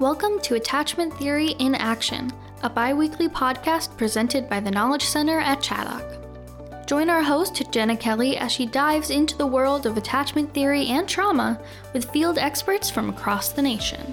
Welcome to Attachment Theory in Action, a bi weekly podcast presented by the Knowledge Center at Chaddock. Join our host, Jenna Kelly, as she dives into the world of attachment theory and trauma with field experts from across the nation.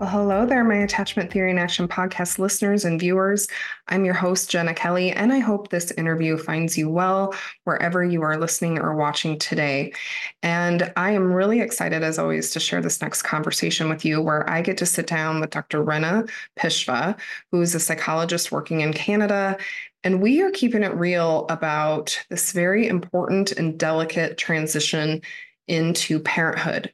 Well, hello there, my Attachment Theory in Action podcast listeners and viewers. I'm your host, Jenna Kelly, and I hope this interview finds you well wherever you are listening or watching today. And I am really excited, as always, to share this next conversation with you, where I get to sit down with Dr. Rana Pishva, who is a psychologist working in Canada. And we are keeping it real about this very important and delicate transition into parenthood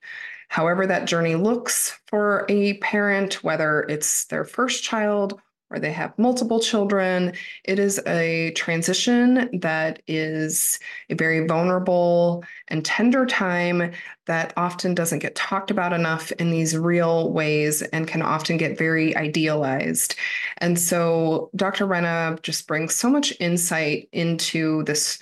however that journey looks for a parent, whether it's their first child or they have multiple children, it is a transition that is a very vulnerable and tender time that often doesn't get talked about enough in these real ways and can often get very idealized. And so Dr. Rana just brings so much insight into this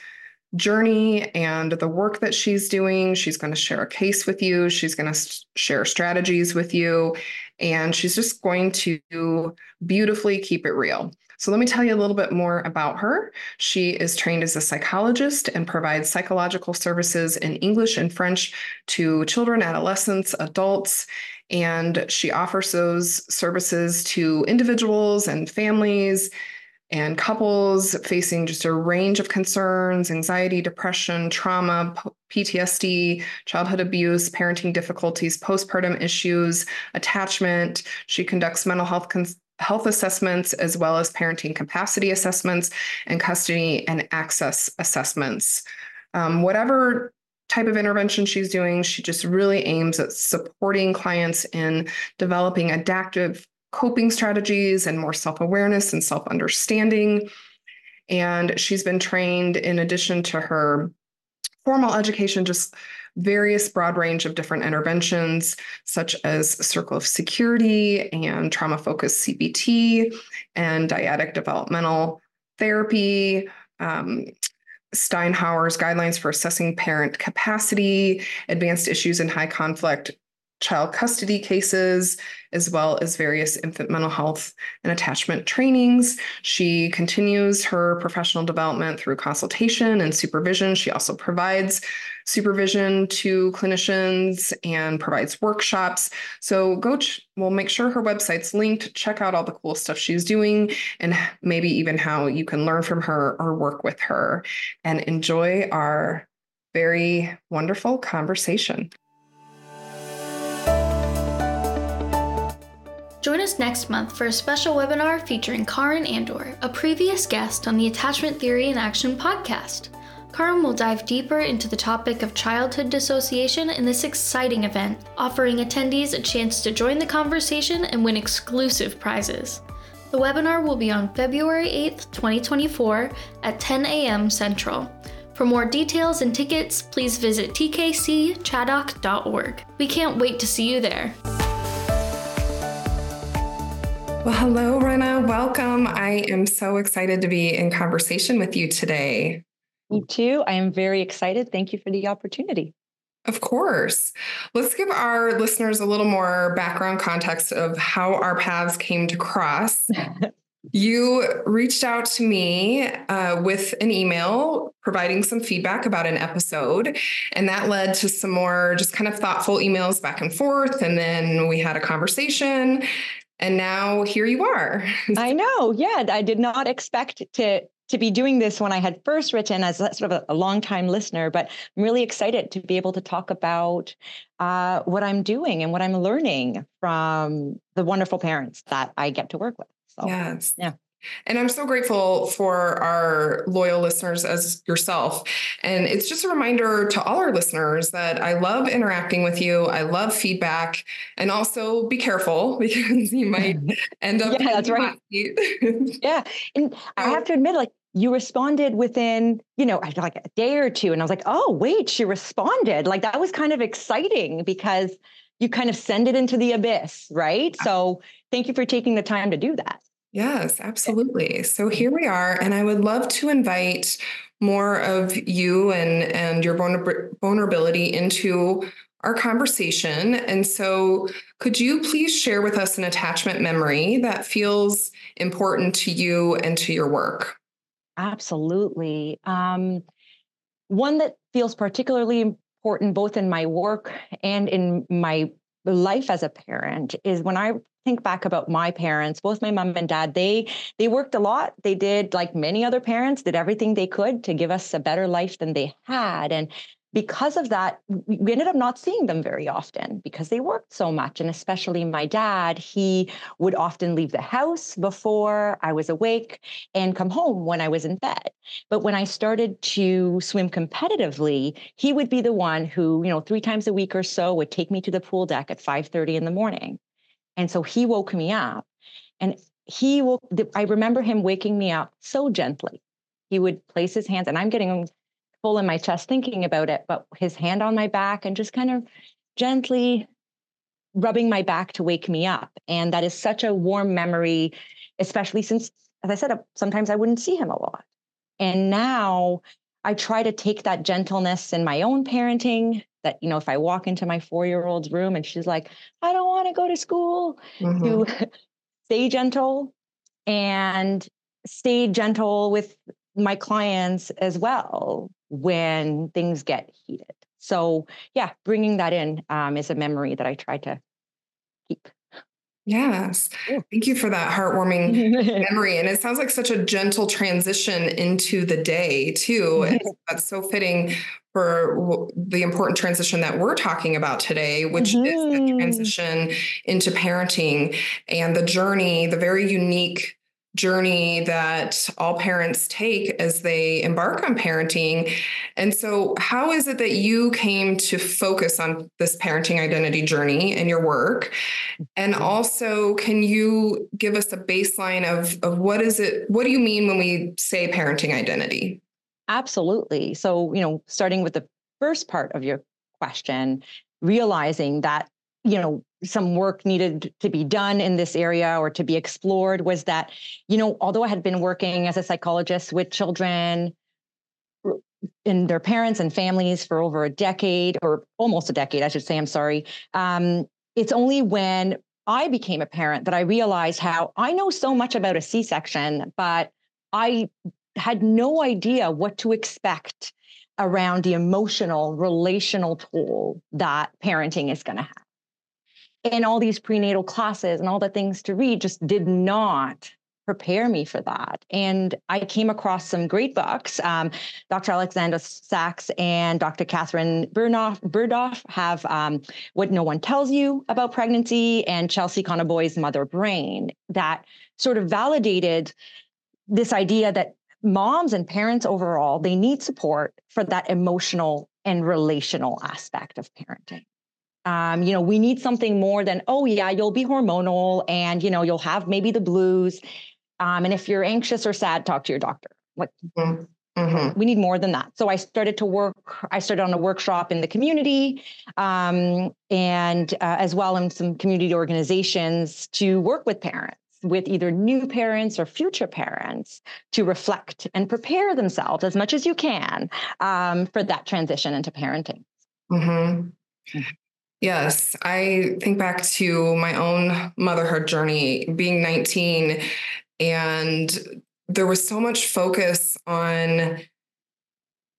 journey and the work that she's doing. She's going to share a case with you, she's going to share strategies with you, and she's just going to beautifully keep it real. So, let me tell you a little bit more about her. She is trained as a psychologist and provides psychological services in English and French to children, adolescents, adults. And she offers those services to individuals and families and couples facing just a range of concerns anxiety, depression, trauma, PTSD, childhood abuse, parenting difficulties, postpartum issues, attachment. She conducts mental health. Cons- health assessments as well as parenting capacity assessments and custody and access assessments. Um, whatever type of intervention she's doing, she just really aims at supporting clients in developing adaptive coping strategies and more self awareness and self understanding. And she's been trained in addition to her formal education, just various broad range of different interventions, such as circle of security and trauma focused CBT and dyadic developmental therapy. Um, Steinhauer's guidelines for assessing parent capacity, advanced issues in high conflict child custody cases, as well as various infant mental health and attachment trainings. She continues her professional development through consultation and supervision. She also provides supervision to clinicians and provides workshops. So go, ch- we'll make sure her website's linked. Check out all the cool stuff she's doing and maybe even how you can learn from her or work with her and enjoy our very wonderful conversation. Join us next month for a special webinar featuring Karin Andor, a previous guest on the Attachment Theory in Action podcast. Karin will dive deeper into the topic of childhood dissociation in this exciting event, offering attendees a chance to join the conversation and win exclusive prizes. The webinar will be on February 8th, 2024 at 10 a.m. Central. For more details and tickets, please visit tkcchaddock.org. We can't wait to see you there. Well, hello, Rana. Welcome. I am so excited to be in conversation with you today. Me too. I am very excited. Thank you for the opportunity. Of course. Let's give our listeners a little more background context of how our paths came to cross. you reached out to me uh, with an email providing some feedback about an episode. And that led to some more just kind of thoughtful emails back and forth. And then we had a conversation and now here you are. I know. Yeah, I did not expect to to be doing this when I had first written as sort of a, a long time listener, but I'm really excited to be able to talk about uh, what I'm doing and what I'm learning from the wonderful parents that I get to work with. So, yes. Yeah. And I'm so grateful for our loyal listeners as yourself. And it's just a reminder to all our listeners that I love interacting with you. I love feedback. And also be careful because you might end up. yeah, that's right. yeah. And I have to admit, like, you responded within, you know, like a day or two. And I was like, oh, wait, she responded. Like, that was kind of exciting because you kind of send it into the abyss, right? So thank you for taking the time to do that. Yes, absolutely. So here we are, and I would love to invite more of you and and your vulnerability into our conversation. And so, could you please share with us an attachment memory that feels important to you and to your work? Absolutely. Um, one that feels particularly important both in my work and in my life as a parent is when I think back about my parents both my mom and dad they they worked a lot they did like many other parents did everything they could to give us a better life than they had and because of that, we ended up not seeing them very often because they worked so much. And especially my dad, he would often leave the house before I was awake and come home when I was in bed. But when I started to swim competitively, he would be the one who, you know, three times a week or so would take me to the pool deck at 5:30 in the morning. And so he woke me up. And he woke, I remember him waking me up so gently. He would place his hands, and I'm getting full in my chest thinking about it, but his hand on my back and just kind of gently rubbing my back to wake me up. And that is such a warm memory, especially since, as I said, uh, sometimes I wouldn't see him a lot. And now I try to take that gentleness in my own parenting. That, you know, if I walk into my four year old's room and she's like, I don't want to go to school, mm-hmm. to stay gentle and stay gentle with my clients as well when things get heated. So, yeah, bringing that in um, is a memory that I try to keep. Yes. Thank you for that heartwarming memory. And it sounds like such a gentle transition into the day, too. And that's so fitting for the important transition that we're talking about today, which mm-hmm. is the mm-hmm. transition into parenting and the journey, the very unique journey that all parents take as they embark on parenting. And so, how is it that you came to focus on this parenting identity journey in your work? And mm-hmm. also, can you give us a baseline of, of what is it, what do you mean when we say parenting identity? Absolutely. So, you know, starting with the first part of your question, realizing that you know some work needed to be done in this area or to be explored was that you know although i had been working as a psychologist with children and their parents and families for over a decade or almost a decade i should say i'm sorry um, it's only when i became a parent that i realized how i know so much about a c-section but i had no idea what to expect around the emotional relational toll that parenting is going to have and all these prenatal classes and all the things to read just did not prepare me for that. And I came across some great books. Um, Dr. Alexandra Sacks and Dr. Catherine Burnoff, Burdoff have um, What No One Tells You About Pregnancy and Chelsea Conaboy's Mother Brain that sort of validated this idea that moms and parents overall, they need support for that emotional and relational aspect of parenting um, you know, we need something more than, oh, yeah, you'll be hormonal and, you know, you'll have maybe the blues. Um, and if you're anxious or sad, talk to your doctor. Like, mm-hmm. Mm-hmm. we need more than that. So I started to work, I started on a workshop in the community um, and uh, as well in some community organizations to work with parents with either new parents or future parents to reflect and prepare themselves as much as you can um, for that transition into parenting. Mm-hmm. Mm. Yes, I think back to my own motherhood journey, being 19, and there was so much focus on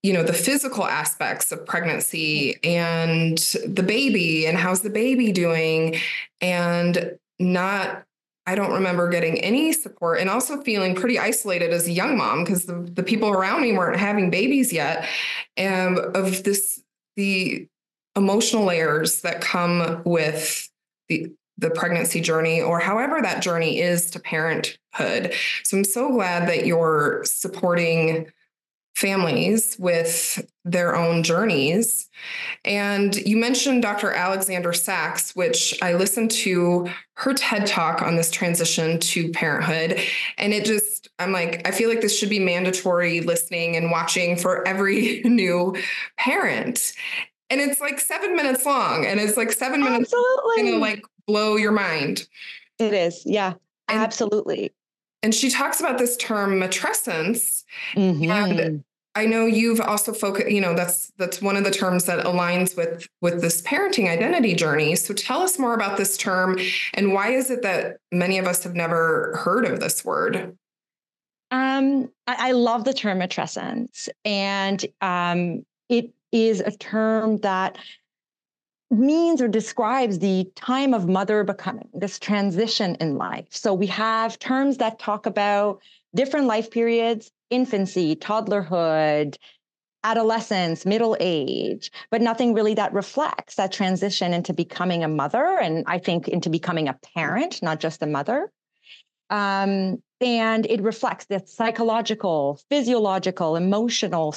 you know the physical aspects of pregnancy and the baby and how's the baby doing and not I don't remember getting any support and also feeling pretty isolated as a young mom because the, the people around me weren't having babies yet. And of this, the emotional layers that come with the the pregnancy journey or however that journey is to parenthood. So I'm so glad that you're supporting families with their own journeys. And you mentioned Dr. Alexander Sacks, which I listened to her TED talk on this transition to parenthood. And it just, I'm like, I feel like this should be mandatory listening and watching for every new parent and it's like seven minutes long and it's like seven minutes absolutely gonna like blow your mind it is yeah and, absolutely and she talks about this term matrescence mm-hmm. and I know you've also focused, you know, that's that's one of the terms that aligns with with this parenting identity journey. So tell us more about this term and why is it that many of us have never heard of this word? Um, I, I love the term matrescence, and um, it is a term that means or describes the time of mother becoming, this transition in life. So we have terms that talk about different life periods infancy, toddlerhood, adolescence, middle age, but nothing really that reflects that transition into becoming a mother. And I think into becoming a parent, not just a mother. Um, and it reflects the psychological, physiological, emotional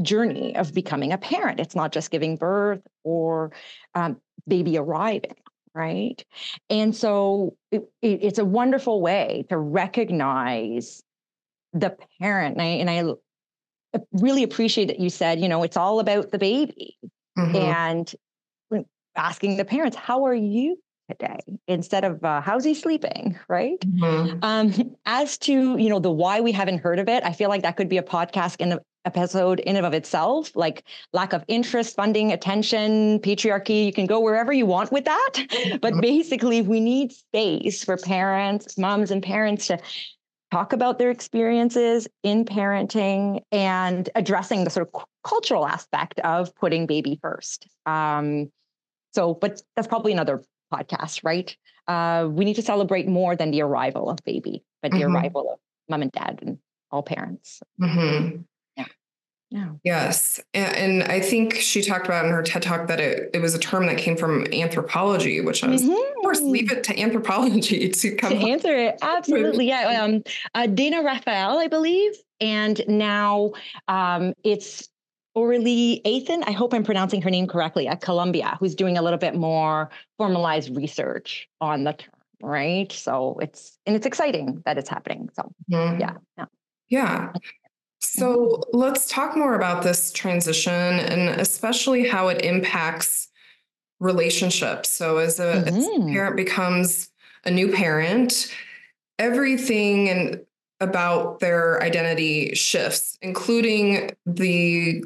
journey of becoming a parent. It's not just giving birth or um, baby arriving, right? And so it, it, it's a wonderful way to recognize the parent. And I, and I really appreciate that you said, you know, it's all about the baby mm-hmm. and asking the parents, how are you today instead of uh, how's he sleeping right mm-hmm. um, as to you know the why we haven't heard of it i feel like that could be a podcast in episode in and of itself, like lack of interest, funding, attention, patriarchy. You can go wherever you want with that. But basically, we need space for parents, moms, and parents to talk about their experiences in parenting and addressing the sort of cultural aspect of putting baby first. Um, so, but that's probably another podcast, right? Uh, we need to celebrate more than the arrival of baby, but the mm-hmm. arrival of mom and dad and all parents. Mm-hmm. Yeah. Yes. And, and, I think she talked about in her TED talk that it, it was a term that came from anthropology, which I was, mm-hmm. of course, leave mm-hmm. it to anthropology to come to answer it. Absolutely. yeah. Um, uh, Dana Raphael, I believe. And now um, it's Aurelie Athan. I hope I'm pronouncing her name correctly at Columbia, who's doing a little bit more formalized research on the term. Right. So it's, and it's exciting that it's happening. So mm-hmm. yeah. Yeah. Yeah. So let's talk more about this transition and especially how it impacts relationships. So as a, mm-hmm. as a mm-hmm. parent becomes a new parent, everything and about their identity shifts, including the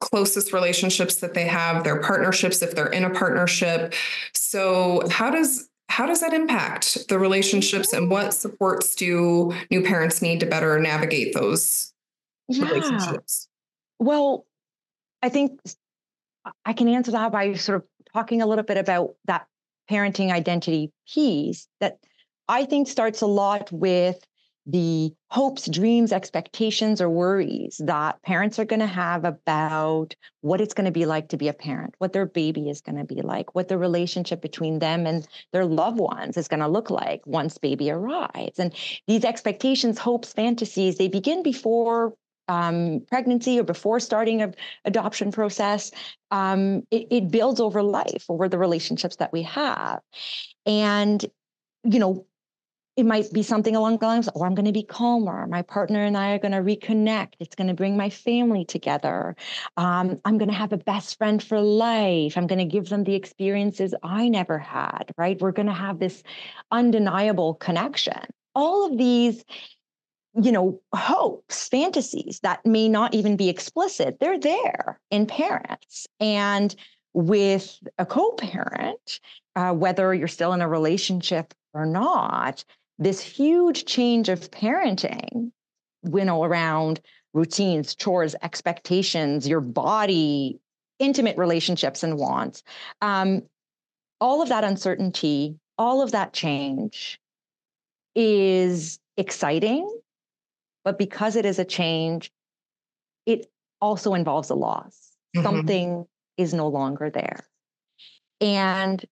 closest relationships that they have, their partnerships if they're in a partnership. So how does how does that impact the relationships and what supports do new parents need to better navigate those yeah. relationships? Well, I think I can answer that by sort of talking a little bit about that parenting identity piece that I think starts a lot with the hopes, dreams, expectations, or worries that parents are going to have about what it's going to be like to be a parent, what their baby is going to be like, what the relationship between them and their loved ones is going to look like once baby arrives. And these expectations, hopes, fantasies, they begin before um, pregnancy or before starting a adoption process, um, it, it builds over life, over the relationships that we have. And, you know, it might be something along the lines, oh, I'm going to be calmer. My partner and I are going to reconnect. It's going to bring my family together. Um, I'm going to have a best friend for life. I'm going to give them the experiences I never had, right? We're going to have this undeniable connection. All of these you know, hopes, fantasies that may not even be explicit, they're there in parents. And with a co parent, uh, whether you're still in a relationship or not, this huge change of parenting, you know, around routines, chores, expectations, your body, intimate relationships and wants, um, all of that uncertainty, all of that change is exciting but because it is a change, it also involves a loss. Mm-hmm. Something is no longer there. And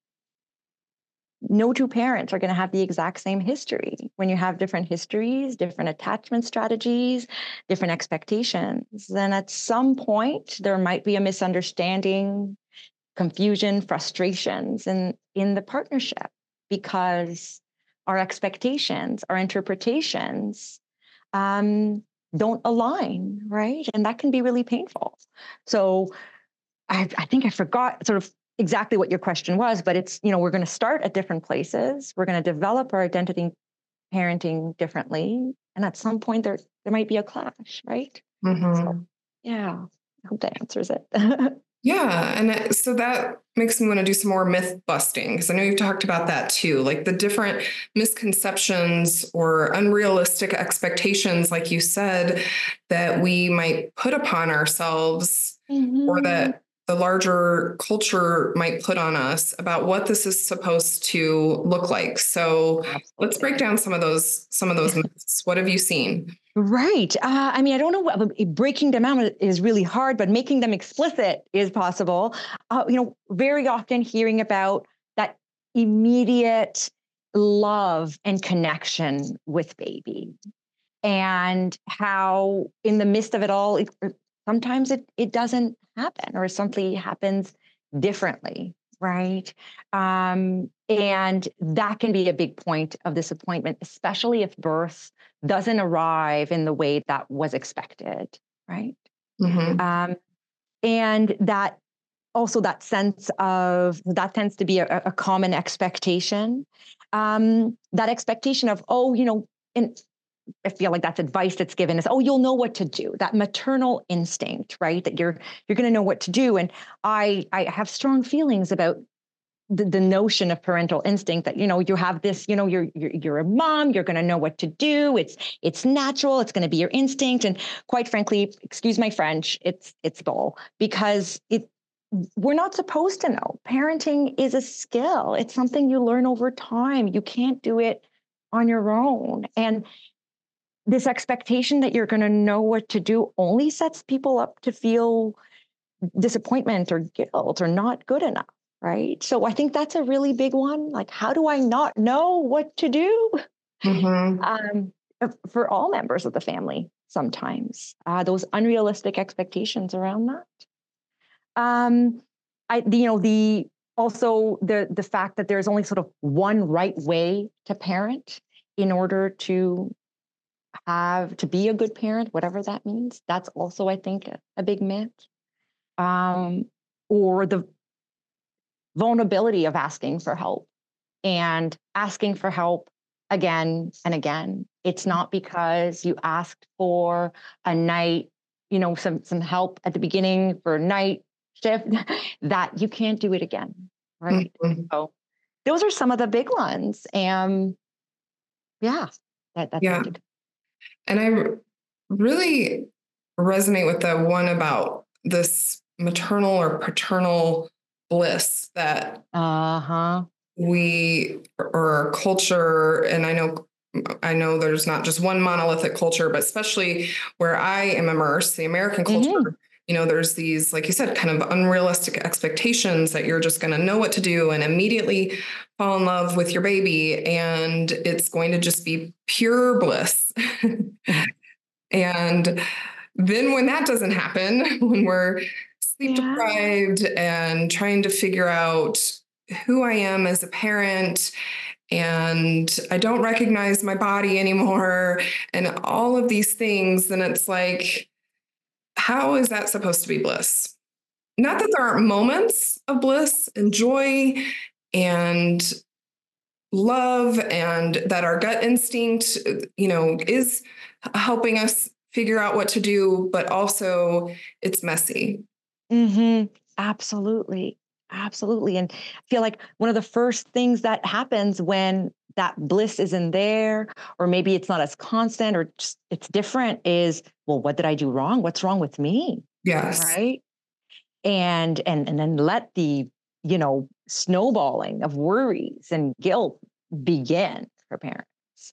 no two parents are going to have the exact same history. When you have different histories, different attachment strategies, different expectations, then at some point there might be a misunderstanding, confusion, frustrations in, in the partnership because our expectations, our interpretations um, don't align, right? And that can be really painful. So I, I think I forgot sort of exactly what your question was, but it's, you know, we're going to start at different places. We're going to develop our identity parenting differently. And at some point, there there might be a clash, right? Mm-hmm. So, yeah, I hope that answers it. Yeah. And so that makes me want to do some more myth busting because I know you've talked about that too, like the different misconceptions or unrealistic expectations, like you said, that we might put upon ourselves mm-hmm. or that the larger culture might put on us about what this is supposed to look like. So let's break down some of those some of those myths. What have you seen? Right. Uh, I mean, I don't know. What, breaking them out is really hard, but making them explicit is possible. Uh, you know, very often hearing about that immediate love and connection with baby, and how in the midst of it all, it, sometimes it it doesn't happen or something happens differently right? Um, and that can be a big point of disappointment especially if birth doesn't arrive in the way that was expected right? Mm-hmm. um, and that also that sense of that tends to be a, a common expectation. Um, that expectation of oh you know and I feel like that's advice that's given is, oh, you'll know what to do. That maternal instinct, right? That you're you're going to know what to do. And I I have strong feelings about the, the notion of parental instinct that you know you have this you know you're you're, you're a mom you're going to know what to do. It's it's natural it's going to be your instinct. And quite frankly excuse my french it's it's bull because it we're not supposed to know. Parenting is a skill. It's something you learn over time. You can't do it on your own. And this expectation that you're going to know what to do only sets people up to feel disappointment or guilt or not good enough right? So i think that's a really big one. Like how do i not know what to do? Mm-hmm. um, for all members of the family sometimes. Uh, those unrealistic expectations around that. Um, i you know the also the the fact that there's only sort of one right way to parent in order to have to be a good parent, whatever that means. That's also, I think, a, a big myth. Um, or the vulnerability of asking for help and asking for help again and again. It's not because you asked for a night, you know, some some help at the beginning for a night shift that you can't do it again, right? Mm-hmm. So those are some of the big ones. And yeah, that, that's yeah. And I really resonate with the one about this maternal or paternal bliss that uh-huh. we or our culture, and I know I know there's not just one monolithic culture, but especially where I am immersed, the American culture, mm-hmm. You know, there's these, like you said, kind of unrealistic expectations that you're just going to know what to do and immediately fall in love with your baby. And it's going to just be pure bliss. and then when that doesn't happen, when we're sleep yeah. deprived and trying to figure out who I am as a parent and I don't recognize my body anymore and all of these things, then it's like, how is that supposed to be bliss? Not that there aren't moments of bliss and joy and love and that our gut instinct you know is helping us figure out what to do but also it's messy mm-hmm. absolutely absolutely and i feel like one of the first things that happens when that bliss isn't there or maybe it's not as constant or just, it's different is well what did i do wrong what's wrong with me yes right and and and then let the you know, snowballing of worries and guilt begin for parents.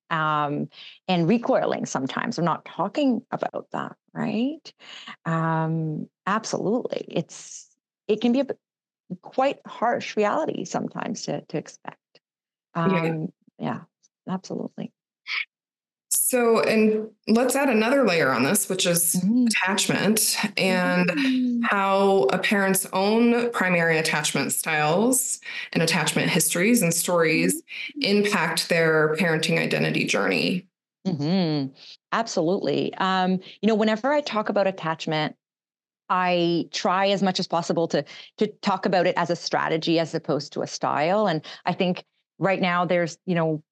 Um, and recoiling sometimes. I'm not talking about that, right? Um, absolutely. It's it can be a quite harsh reality sometimes to to expect. Um, yeah. Yeah, absolutely. So, and let's add another layer on this, which is mm-hmm. attachment and mm-hmm. how a parent's own primary attachment styles and attachment histories and stories mm-hmm. impact their parenting identity journey. Mm-hmm. Absolutely. Um, you know, whenever I talk about attachment, I try as much as possible to to talk about it as a strategy as opposed to a style. And I think right now there's, you know,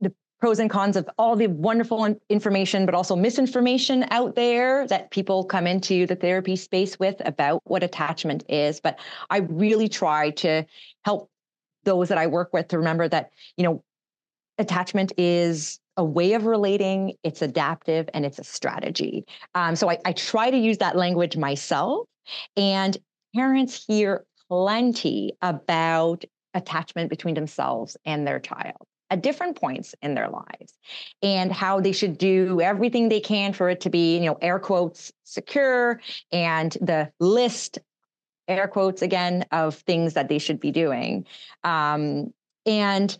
the pros and cons of all the wonderful information, but also misinformation out there that people come into the therapy space with about what attachment is. But I really try to help those that I work with to remember that, you know, attachment is a way of relating, it's adaptive, and it's a strategy. Um, so I, I try to use that language myself. And parents hear plenty about attachment between themselves and their child at different points in their lives and how they should do everything they can for it to be you know air quotes secure and the list air quotes again of things that they should be doing um, and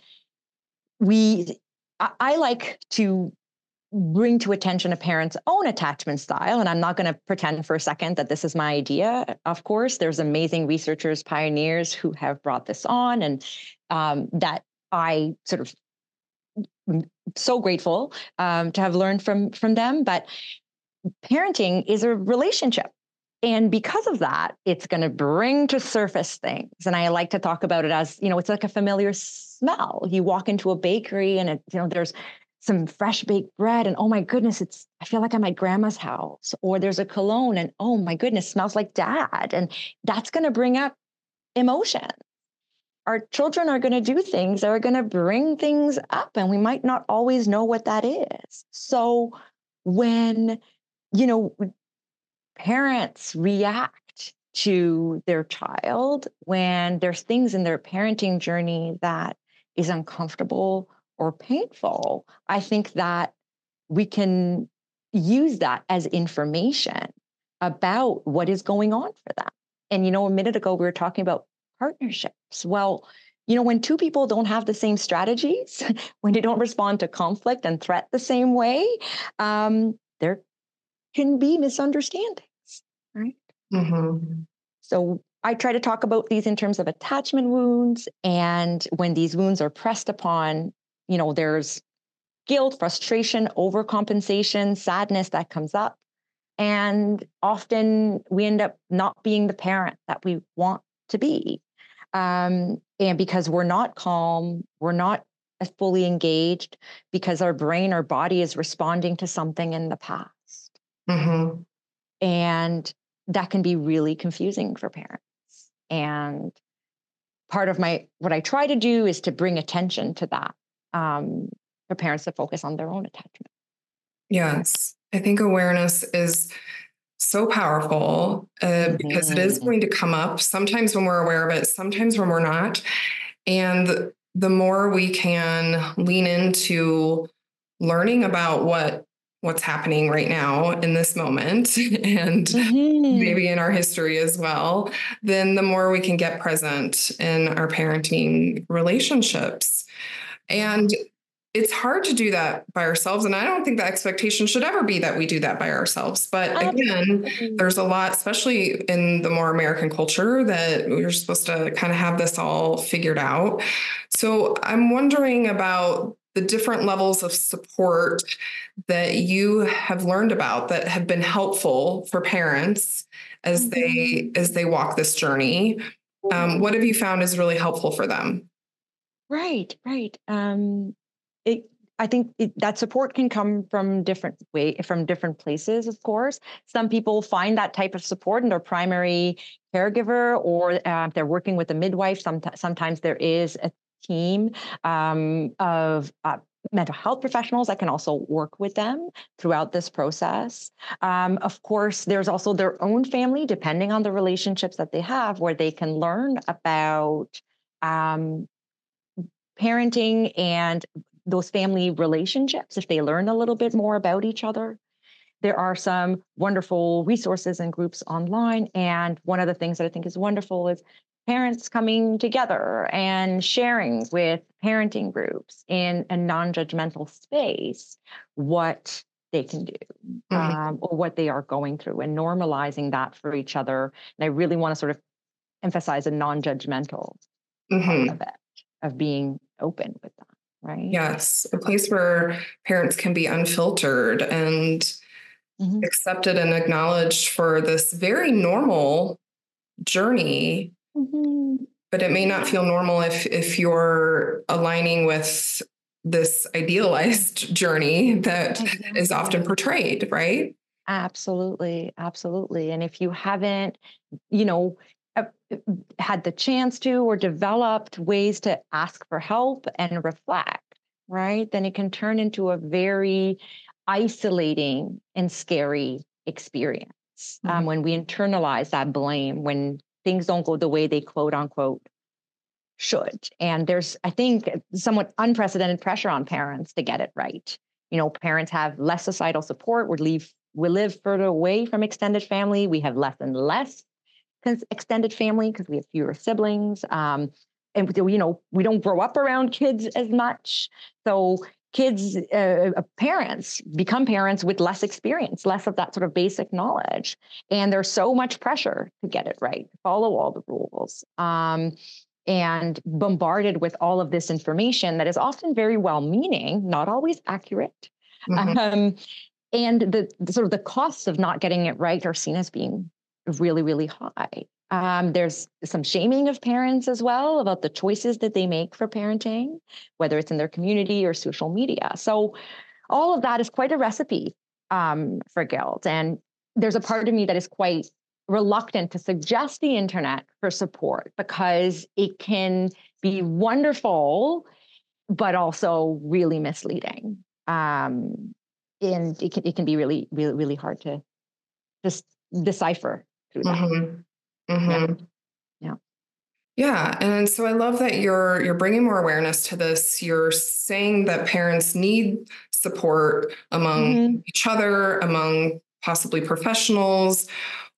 we I, I like to bring to attention a parent's own attachment style. And I'm not going to pretend for a second that this is my idea. Of course, there's amazing researchers, pioneers who have brought this on, and um, that I sort of so grateful um, to have learned from from them. But parenting is a relationship. And because of that, it's going to bring to surface things. And I like to talk about it as, you know, it's like a familiar smell. You walk into a bakery and it, you know, there's some fresh baked bread and oh my goodness, it's I feel like I'm at grandma's house. Or there's a cologne and oh my goodness, smells like dad. And that's going to bring up emotion our children are going to do things that are going to bring things up and we might not always know what that is so when you know parents react to their child when there's things in their parenting journey that is uncomfortable or painful i think that we can use that as information about what is going on for them and you know a minute ago we were talking about partnerships. Well, you know, when two people don't have the same strategies, when they don't respond to conflict and threat the same way, um, there can be misunderstandings, right? Mm-hmm. So I try to talk about these in terms of attachment wounds. And when these wounds are pressed upon, you know, there's guilt, frustration, overcompensation, sadness that comes up. And often we end up not being the parent that we want to be. Um, and because we're not calm, we're not fully engaged because our brain, our body is responding to something in the past. Mm-hmm. And that can be really confusing for parents. And part of my what I try to do is to bring attention to that um, for parents to focus on their own attachment. Yes, I think awareness is so powerful uh, mm-hmm. because it is mm-hmm. going to come up sometimes when we're aware of it, sometimes when we're not. And the more we can lean into learning about what what's happening right now in this moment and mm-hmm. maybe in our history as well then the more we can get present in our parenting relationships and it's hard to do that by ourselves. And I don't think the expectation should ever be that we do that by ourselves. But again, there's a lot, especially in the more American culture, that we're supposed to kind of have this all figured out. So I'm wondering about the different levels of support that you have learned about that have been helpful for parents as mm-hmm. they as they walk this journey. Um, what have you found is really helpful for them? Right, right. Um, it I think it, that support can come from different way from different places, of course. Some people find that type of support in their primary caregiver, or uh, they're working with a midwife. Some, sometimes there is a team um, of uh, mental health professionals that can also work with them throughout this process. Um, of course, there's also their own family, depending on the relationships that they have, where they can learn about um, parenting and those family relationships if they learn a little bit more about each other. There are some wonderful resources and groups online. And one of the things that I think is wonderful is parents coming together and sharing with parenting groups in a non judgmental space what they can do mm-hmm. um, or what they are going through and normalizing that for each other. And I really want to sort of emphasize a non judgmental mm-hmm. of it, of being open with that right? Yes, a place where parents can be unfiltered and mm-hmm. accepted and acknowledged for this very normal journey. Mm-hmm. But it may not feel normal if if you're aligning with this idealized journey that exactly. is often portrayed, right? Absolutely, absolutely. And if you haven't, you know, had the chance to or developed ways to ask for help and reflect, right? Then it can turn into a very isolating and scary experience um, mm-hmm. um, when we internalize that blame, when things don't go the way they quote unquote should. And there's, I think, somewhat unprecedented pressure on parents to get it right. You know, parents have less societal support. We live, we live further away from extended family. We have less and less extended family because we have fewer siblings. Um, and you know, we don't grow up around kids as much. So kids, uh, uh, parents become parents with less experience, less of that sort of basic knowledge. And there's so much pressure to get it right, follow all the rules. Um, and bombarded with all of this information that is often very well meaning, not always accurate. Mm-hmm. Um, and the, the, sort of the costs of not getting it right are seen as being really, really high. Um, there's some shaming of parents as well about the choices that they make for parenting, whether it's in their community or social media. So, all of that is quite a recipe um, for guilt. And there's a part of me that is quite reluctant to suggest the internet for support because it can be wonderful, but also really misleading. Um, and it can, it can be really, really, really hard to just decipher through that. Mm-hmm. Mm-hmm. Yeah. Yeah, and so I love that you're you're bringing more awareness to this. You're saying that parents need support among mm-hmm. each other, among possibly professionals.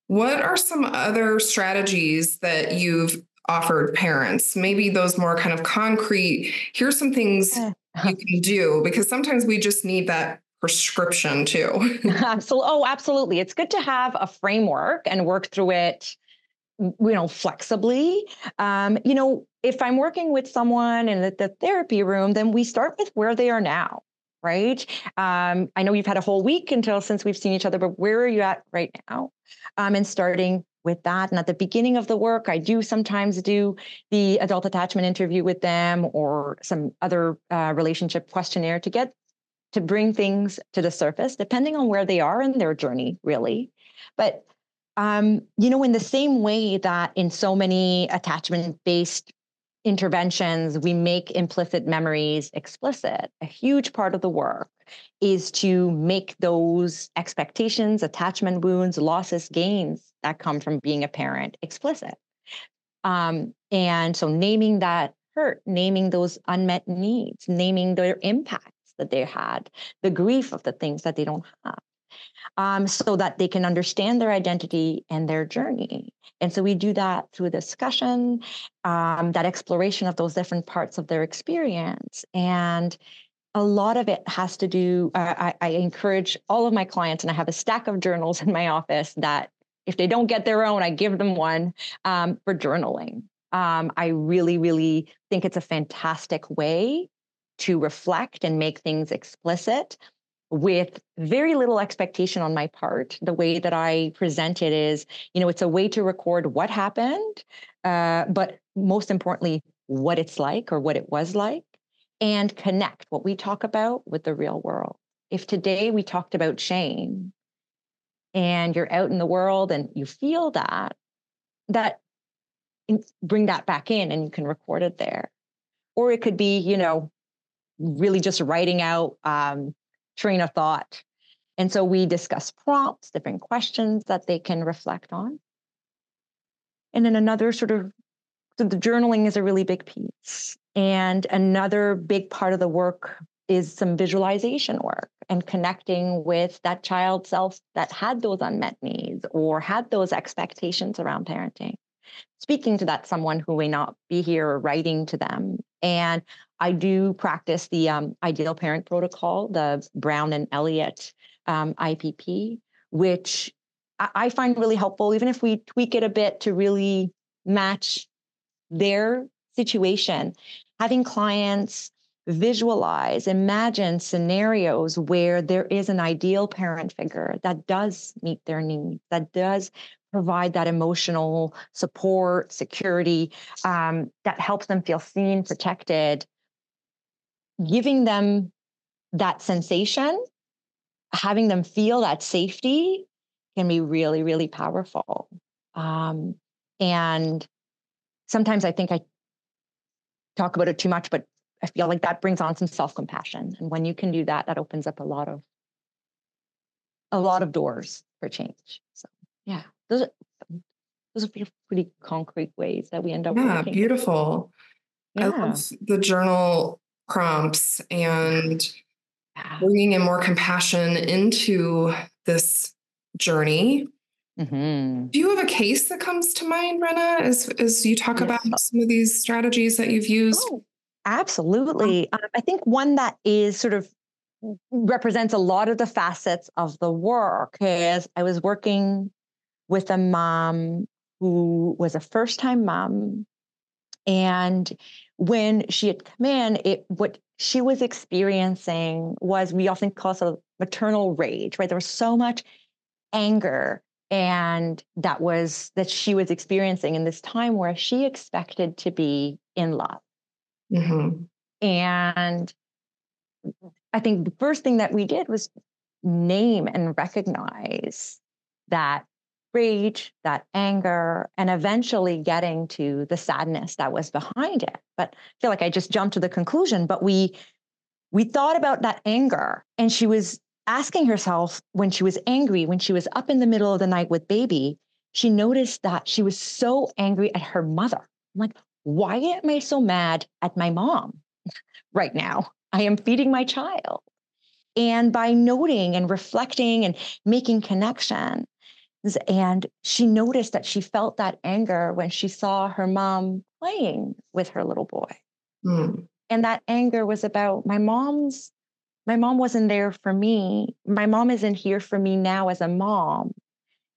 What are some other strategies that you've offered parents? Maybe those more kind of concrete. Here's some things you can do because sometimes we just need that prescription too. absolutely. Oh, absolutely. It's good to have a framework and work through it you know flexibly um, you know if i'm working with someone in the, the, therapy room then we start with where they are now right um, i know you've had a whole week until since we've seen each other but where are you at right now um, and starting with that and at the beginning of the work i do sometimes do the adult attachment interview with them or some other uh, relationship questionnaire to get to bring things to the surface depending on where they are in their journey really but um, you know, in the same way that in so many attachment based interventions, we make implicit memories explicit, a huge part of the work is to make those expectations, attachment wounds, losses, gains that come from being a parent explicit. Um, and so naming that hurt, naming those unmet needs, naming their that they had, the grief of the things that they don't have um, so that they can understand their identity and their journey. And so we do that through discussion, um, that exploration of those different parts of their experience. And a lot of it has to do, uh, I, I encourage all of my clients, and I have a stack of journals in my office that if they don't get their own, I give them one um, for journaling. Um, I really, really think it's a fantastic way to reflect and make things explicit with very little expectation on my part. The way that I present it is, you know, it's a way to record what happened, uh, but most importantly, what it's like or what it was like, and connect what we talk about with the real world. If today we talked about shame and you're out in the world and you feel that, that bring that back in and you can record it there. Or it could be, you know, really just writing out um, train of thought. And so we discuss prompts, different questions that they can reflect on. And then another sort of, so the journaling is a really big piece. And another big part of the work is some visualization work and connecting with that child self that had those unmet needs or had those expectations around parenting. Speaking to that someone who may not be here or writing to them and I do practice the um, ideal parent protocol, the Brown and Elliott um, IPP, which I find really helpful, even if we tweak it a bit to really match their situation. Having clients visualize, imagine scenarios where there is an ideal parent figure that does meet their needs, that does provide that emotional support, security um, that helps them feel seen, protected, giving them that sensation, having them feel that safety can be really, really powerful. Um, and sometimes I think I talk about it too much, but I feel like that brings on some self-compassion. And when you can do that, that opens up a lot of a lot of doors for change. So yeah, those are those are pretty concrete ways that we end up. Yeah, working. beautiful. Yeah. I love the journal prompts and yeah. bringing in more compassion into this journey. Mm-hmm. Do you have a case that comes to mind, Rana, as, as you talk yes. about some of these strategies that you've used? Oh, absolutely. Um, I think one that is sort of represents a lot of the facets of the work is I was working with a mom who was a first time mom. And when she had come in, it what she was experiencing was we often call it a maternal rage, right? There was so much anger and that was that she was experiencing in this time where she expected to be in love. Mm-hmm. And I think the first thing that we did was name and recognize that rage, that anger, and eventually getting to the sadness that was behind it. But I feel like I just jumped to the conclusion, but we we thought about that anger and she was asking herself when she was angry, when she was up in the middle of the night with baby, she noticed that she was so angry at her mother. I'm like, why am I so mad at my mom right now? I am feeding my child. And by noting and reflecting and making connection, and she noticed that she felt that anger when she saw her mom playing with her little boy. Mm. And that anger was about my mom's, my mom wasn't there for me. My mom isn't here for me now as a mom.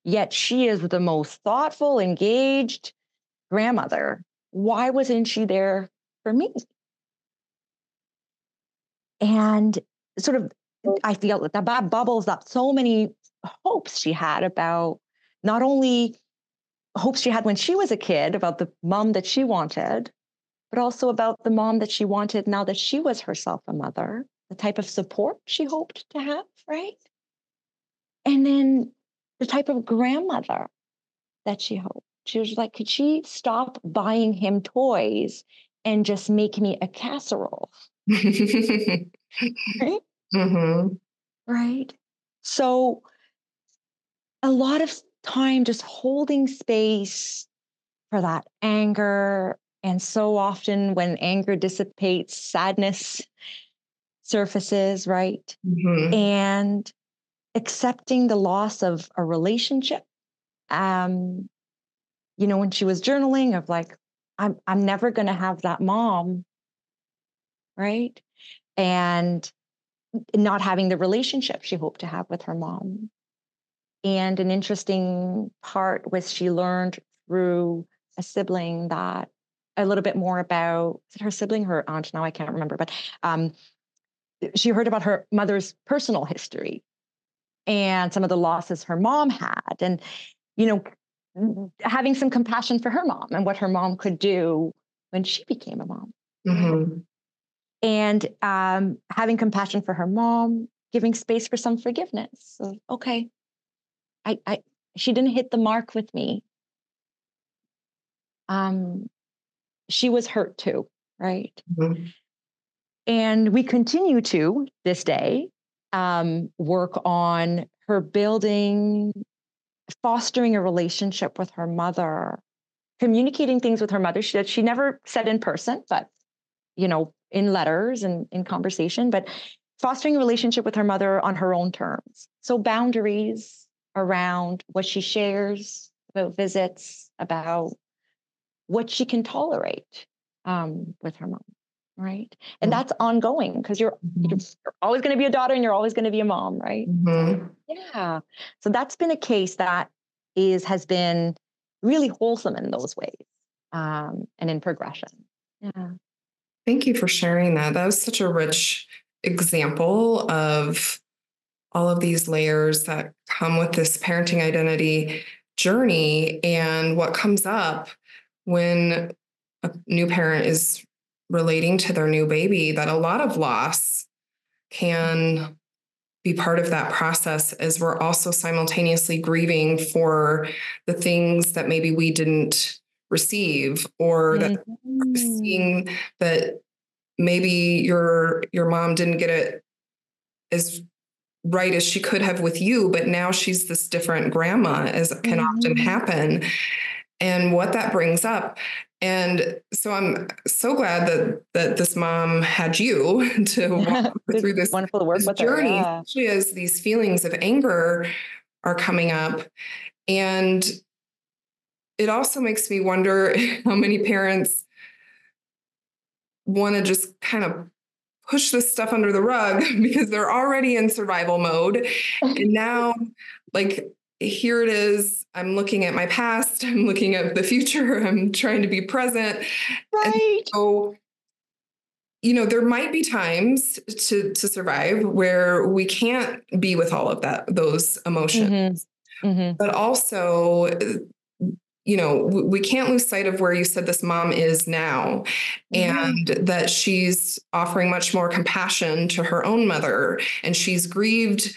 Yet she is the most thoughtful, engaged grandmother. Why wasn't she there for me? And sort of, I feel that that bubbles up so many hopes she had about not only hopes she had when she was a kid about the mom that she wanted, but also about the mom that she wanted now that she was herself a mother, the type of support she hoped to have, right? And then the type of grandmother that she hoped. She was like, could she stop buying him toys and just make me a casserole? right? Mm-hmm. Right. So a lot of time just holding space for that anger. And so often when anger dissipates, sadness surfaces, right? Mm-hmm. And accepting the loss of a relationship. Um, you know, when she was journaling of like, I'm I'm never gonna have that mom, right? And not having the relationship she hoped to have with her mom. And an interesting part was she learned through a sibling that a little bit more about her sibling, her aunt, now I can't remember, but um, she heard about her mother's personal history and some of the losses her mom had. And, you know, having some compassion for her mom and what her mom could do when she became a mom. Mm-hmm. And um, having compassion for her mom, giving space for some forgiveness. So, okay, I, I she didn't hit the mark with me. Um, she was hurt too, right? Mm-hmm. And we continue to this day um, work on her building, fostering a relationship with her mother, communicating things with her mother. She she never said in person, but you know, in letters and in conversation, but fostering a relationship with her mother on her own terms. So boundaries, around what she shares about visits, about what she can tolerate um, with her mom, right? And mm-hmm. that's ongoing because you're, mm-hmm. you're always going to be a daughter and you're always going to be a mom, right? Mm-hmm. Yeah. So that's been a case that is has been really wholesome in those ways um, and in progression. Yeah. Thank you for sharing that. That was such a rich example of all of these layers that come with this parenting identity journey and what comes up when a new parent is relating to their new baby that a lot of loss can be part of that process as we're also simultaneously grieving for the things that maybe we didn't receive or that mm-hmm. seeing that maybe your your mom didn't get it as right as she could have with you but now she's this different grandma as can mm-hmm. often happen and what that brings up and so i'm so glad that that this mom had you to walk through this wonderful work this journey her, yeah. especially as these feelings of anger are coming up and it also makes me wonder how many parents want to just kind of push this stuff under the rug because they're already in survival mode. and now, like, here it is. I'm looking at my past. I'm looking at the future. I'm trying to be present. Right. And so, you know, there might be times to to survive where we can't be with all of that, those emotions. Mm-hmm. Mm-hmm. But also you know, we can't lose sight of where you said this mom is now mm-hmm. and that she's offering much more compassion to her own mother and she's grieved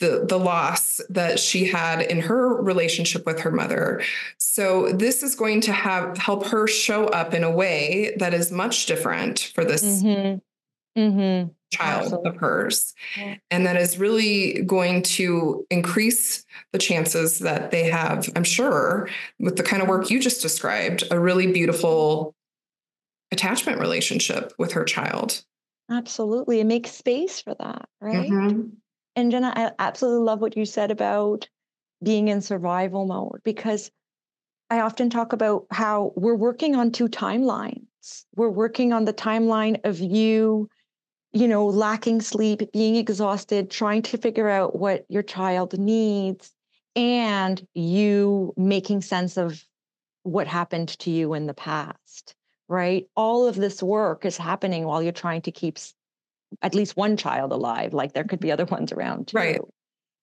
the the loss that she had in her relationship with her mother. So this is going to have help her show up in a way that is much different for this mm-hmm. Mm-hmm. Child Absolutely. of hers. Yeah. And that is really going to increase the chances that they have, I'm sure, with the kind of work you just described, a really beautiful attachment relationship with her child. Absolutely. And make space for that, right? Mm-hmm. And Jenna, I absolutely love what you said about being in survival mode because I often talk about how we're working on two timelines. We're working on the timeline of you you know, lacking sleep, being exhausted, trying to figure out what your child needs, and you making sense of what happened to you in the past, right? All of this work is happening while you're trying to keep at least one child alive. Like there could be other ones around too. Right.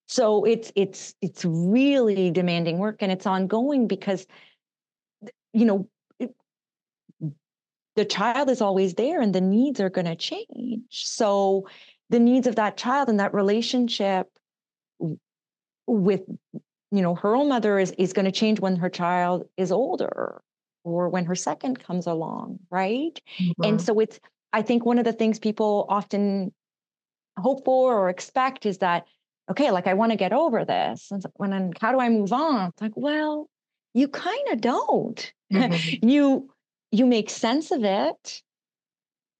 So it's it's it's really demanding work and it's ongoing because you know the child is always there and the needs are going to change. So the needs of that child and that relationship with you know her own mother is is going to change when her child is older or when her second comes along right mm-hmm. and so it's i think one of the things people often hope for or expect is that okay like i want to get over this and when how do i move on it's like well you kind of don't mm-hmm. you you make sense of it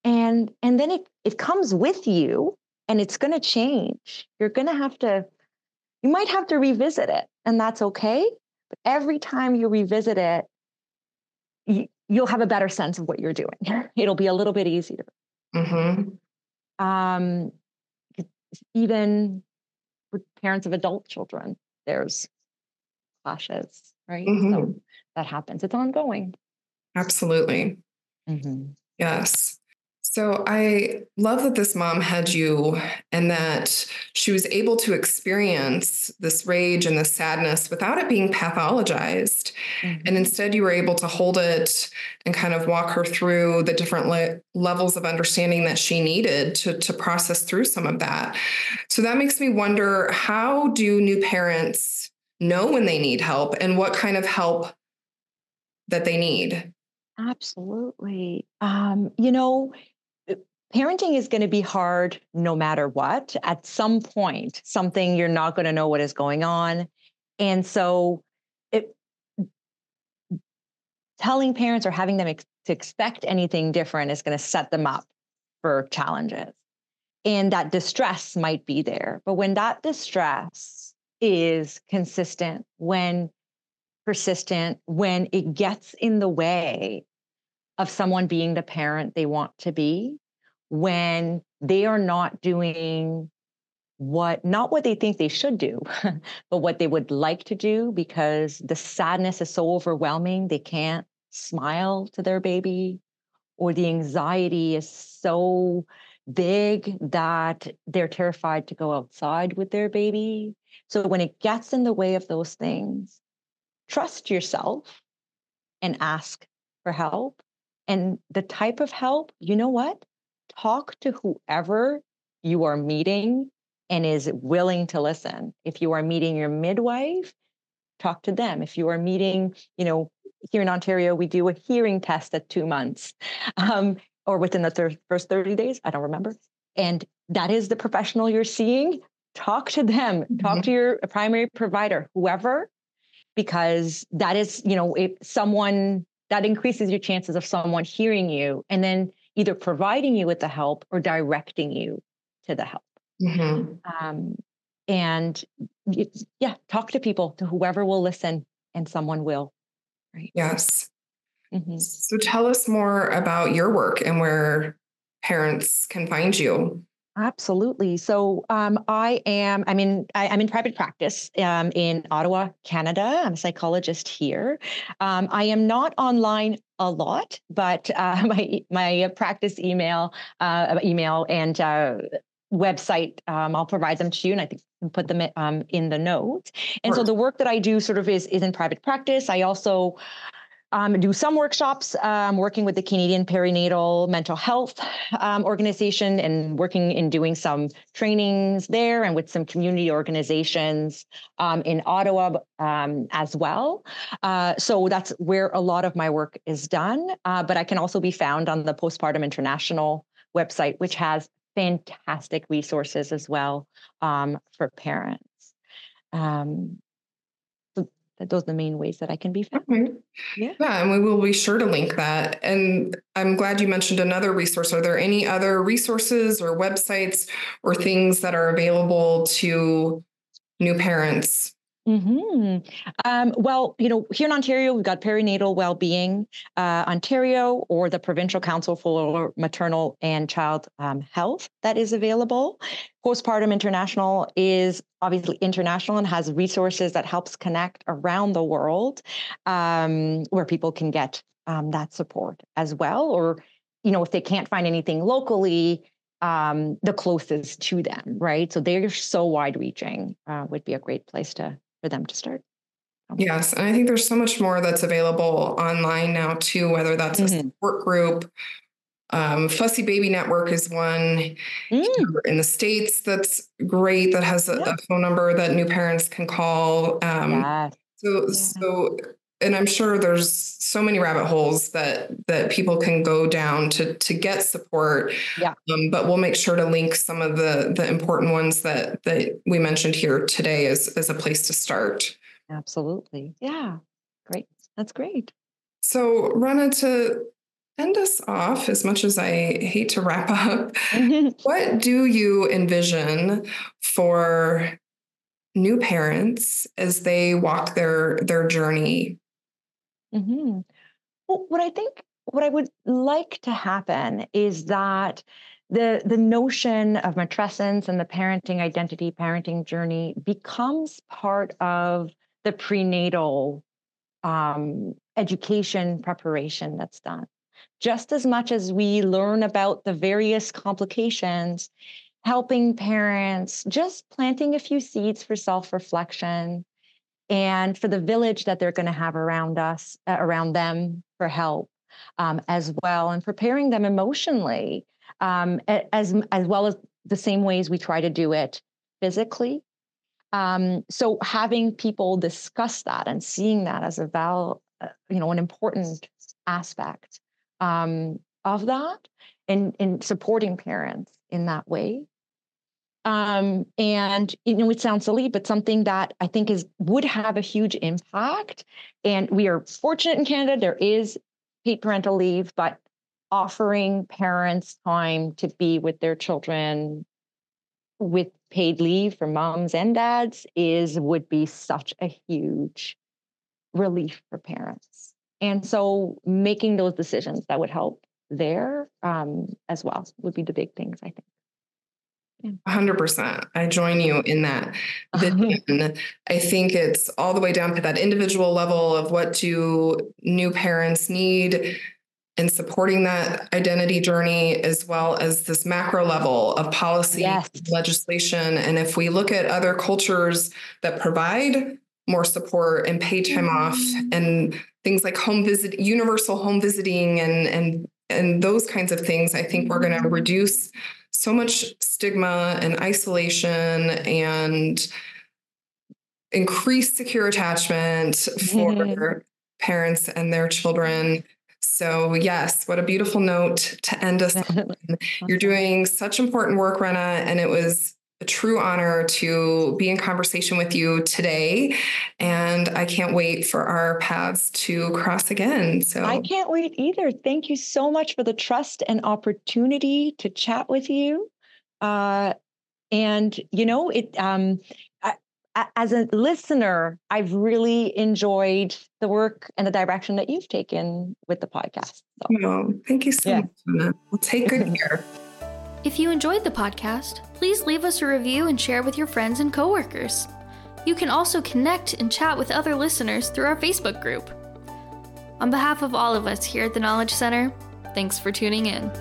and and then it it comes with you and it's going to change. You're going to have to you might have to revisit it and that's okay but every time you revisit it you, you'll have a better sense of what you're doing. It'll be a little bit easier. Mm-hmm. um, even with parents of adult children there's clashes right? Mm-hmm. so that happens. It's ongoing Absolutely. Mm-hmm. Yes. So I love that this mom had you and that she was able to experience this rage and this sadness without it being pathologized. Mm-hmm. And instead, you were able to hold it and kind of walk her through the different le- levels of understanding that she needed to, to process through some of that. So that makes me wonder how do new parents know when they need help and what kind of help that they need? Absolutely. Um, you know, uh, parenting is going to be hard no matter what. At some point, something you're not going to know what is going on. And so, it, telling parents or having them ex- to expect anything different is going to set them up for challenges. And that distress might be there. But when that distress is consistent, when persistent when it gets in the way of someone being the parent they want to be, when they are not doing what not what they think they should do but what they would like to do because the sadness is so overwhelming they can't smile to their baby or the anxiety is so big that they're terrified to go outside with their baby. So when it gets in the way of those things trust yourself and ask for help And the type of help, you know what? Talk to whoever you are meeting and is willing to listen. If you are meeting your midwife, talk to them. If you are meeting, you know, here in Ontario, we do a hearing test at two months um, or within the thir- first 30 days. I don't remember. And that is the professional you're seeing. Talk to them, mm-hmm. talk to your primary provider, whoever, because that is, you know, if someone that increases your chances of someone hearing you and then either providing you with the help or directing you to the help. Mm-hmm. Um, and yeah, talk to people, to whoever will listen, and someone will. Right. Yes. Mm-hmm. So tell us more about your work and where parents can find you. Absolutely. So um, I am. I mean, I, am in private practice um, in Ottawa, Canada. I'm a psychologist here. Um, I am not online a lot, but uh, my my practice email, uh, email and uh, website. Um, I'll provide them to you, and I think put them um, in the notes. And so the work that I do sort of is is in private practice. I also um, do some workshops um, working with the Canadian Perinatal Mental Health um, Organization and working in doing some trainings there and with some community organizations um, in Ottawa um, as well. Uh, so that's where a lot of my work is done. Uh, but I can also be found on the Postpartum International website, which has fantastic resources as well um, for parents. Um, so those are the main ways that I can be found. Okay. Yeah. yeah, and we will be sure to link that. And I'm glad you mentioned another resource. Are there any other resources or websites or things that are available to new parents Mm-hmm. Um, well, you know, here in Ontario, we've got Perinatal Wellbeing uh, Ontario or the Provincial Council for Maternal and Child um, Health that is available. Postpartum International is obviously international and has resources that helps connect around the world um, where people can get um, that support as well. Or, you know, if they can't find anything locally, um, the closest to them, right? So they're so wide reaching, uh, would be a great place to for them to start. Yes. And I think there's so much more that's available online now too, whether that's mm-hmm. a support group. Um, Fussy Baby Network is one mm. in the States that's great, that has a, yeah. a, phone number that new parents can call. Um. So, yeah. so, and I'm sure there's so many rabbit holes that that people can go down to to get support. Yeah. Um, but we'll make sure to link some of the the important ones that that we mentioned here today as as a place to start. Absolutely. Yeah. Great. That's great. So, Rana, to end us off, as much as I hate to wrap up, what do you envision for new parents as they walk their their journey? Mm-hmm. Well, what I think, what I would like to happen is that the the notion of matrescence and the parenting identity, parenting journey becomes part of the prenatal um, education preparation that's done. Just as much as we learn about the various complications, helping parents, just planting a few seeds for self reflection and for the village that they're going to have around us, uh, around them for help um, as well, and preparing them emotionally um, as, as well as the same ways we try to do it physically um, so having people discuss that and seeing that as a val, uh, you know, an important aspect um, of that, and in supporting parents in that way. Um, and you know, it sounds silly, but something that I think is would have a huge impact. And we are fortunate in Canada; there is paid parental leave, but offering parents time to be with their children with paid leave for moms and dads is would be such a huge relief for parents. And so making those decisions that would help there um, as well would be the big things, I think. 100%. I join you in that. I think it's all the way down to that individual level of what do new parents need in supporting that identity journey as well as this macro level of policy yes. legislation and if we look at other cultures that provide more support and pay time off mm-hmm. and things like home visit, universal home visiting and and and those kinds of things, I think we're going to mm-hmm. reduce so much stigma and isolation and increased secure attachment for mm-hmm. parents and their children. So, yes, what a beautiful note to end us on. You're doing such important work, Rana, and it was a true honor to be in conversation with you today. And I can't wait for our paths to cross again. So I can't wait either. Thank you so much for the trust and opportunity to chat with you. Uh, and you know, it um, as a listener, I've really enjoyed the work and the direction that you've taken with the podcast. So. Oh, thank you so yeah. much. We'll take good care. If you enjoyed the podcast, please leave us a review and share with your friends and coworkers. You can also connect and chat with other listeners through our Facebook group. On behalf of all of us here at the Knowledge Center, thanks for tuning in.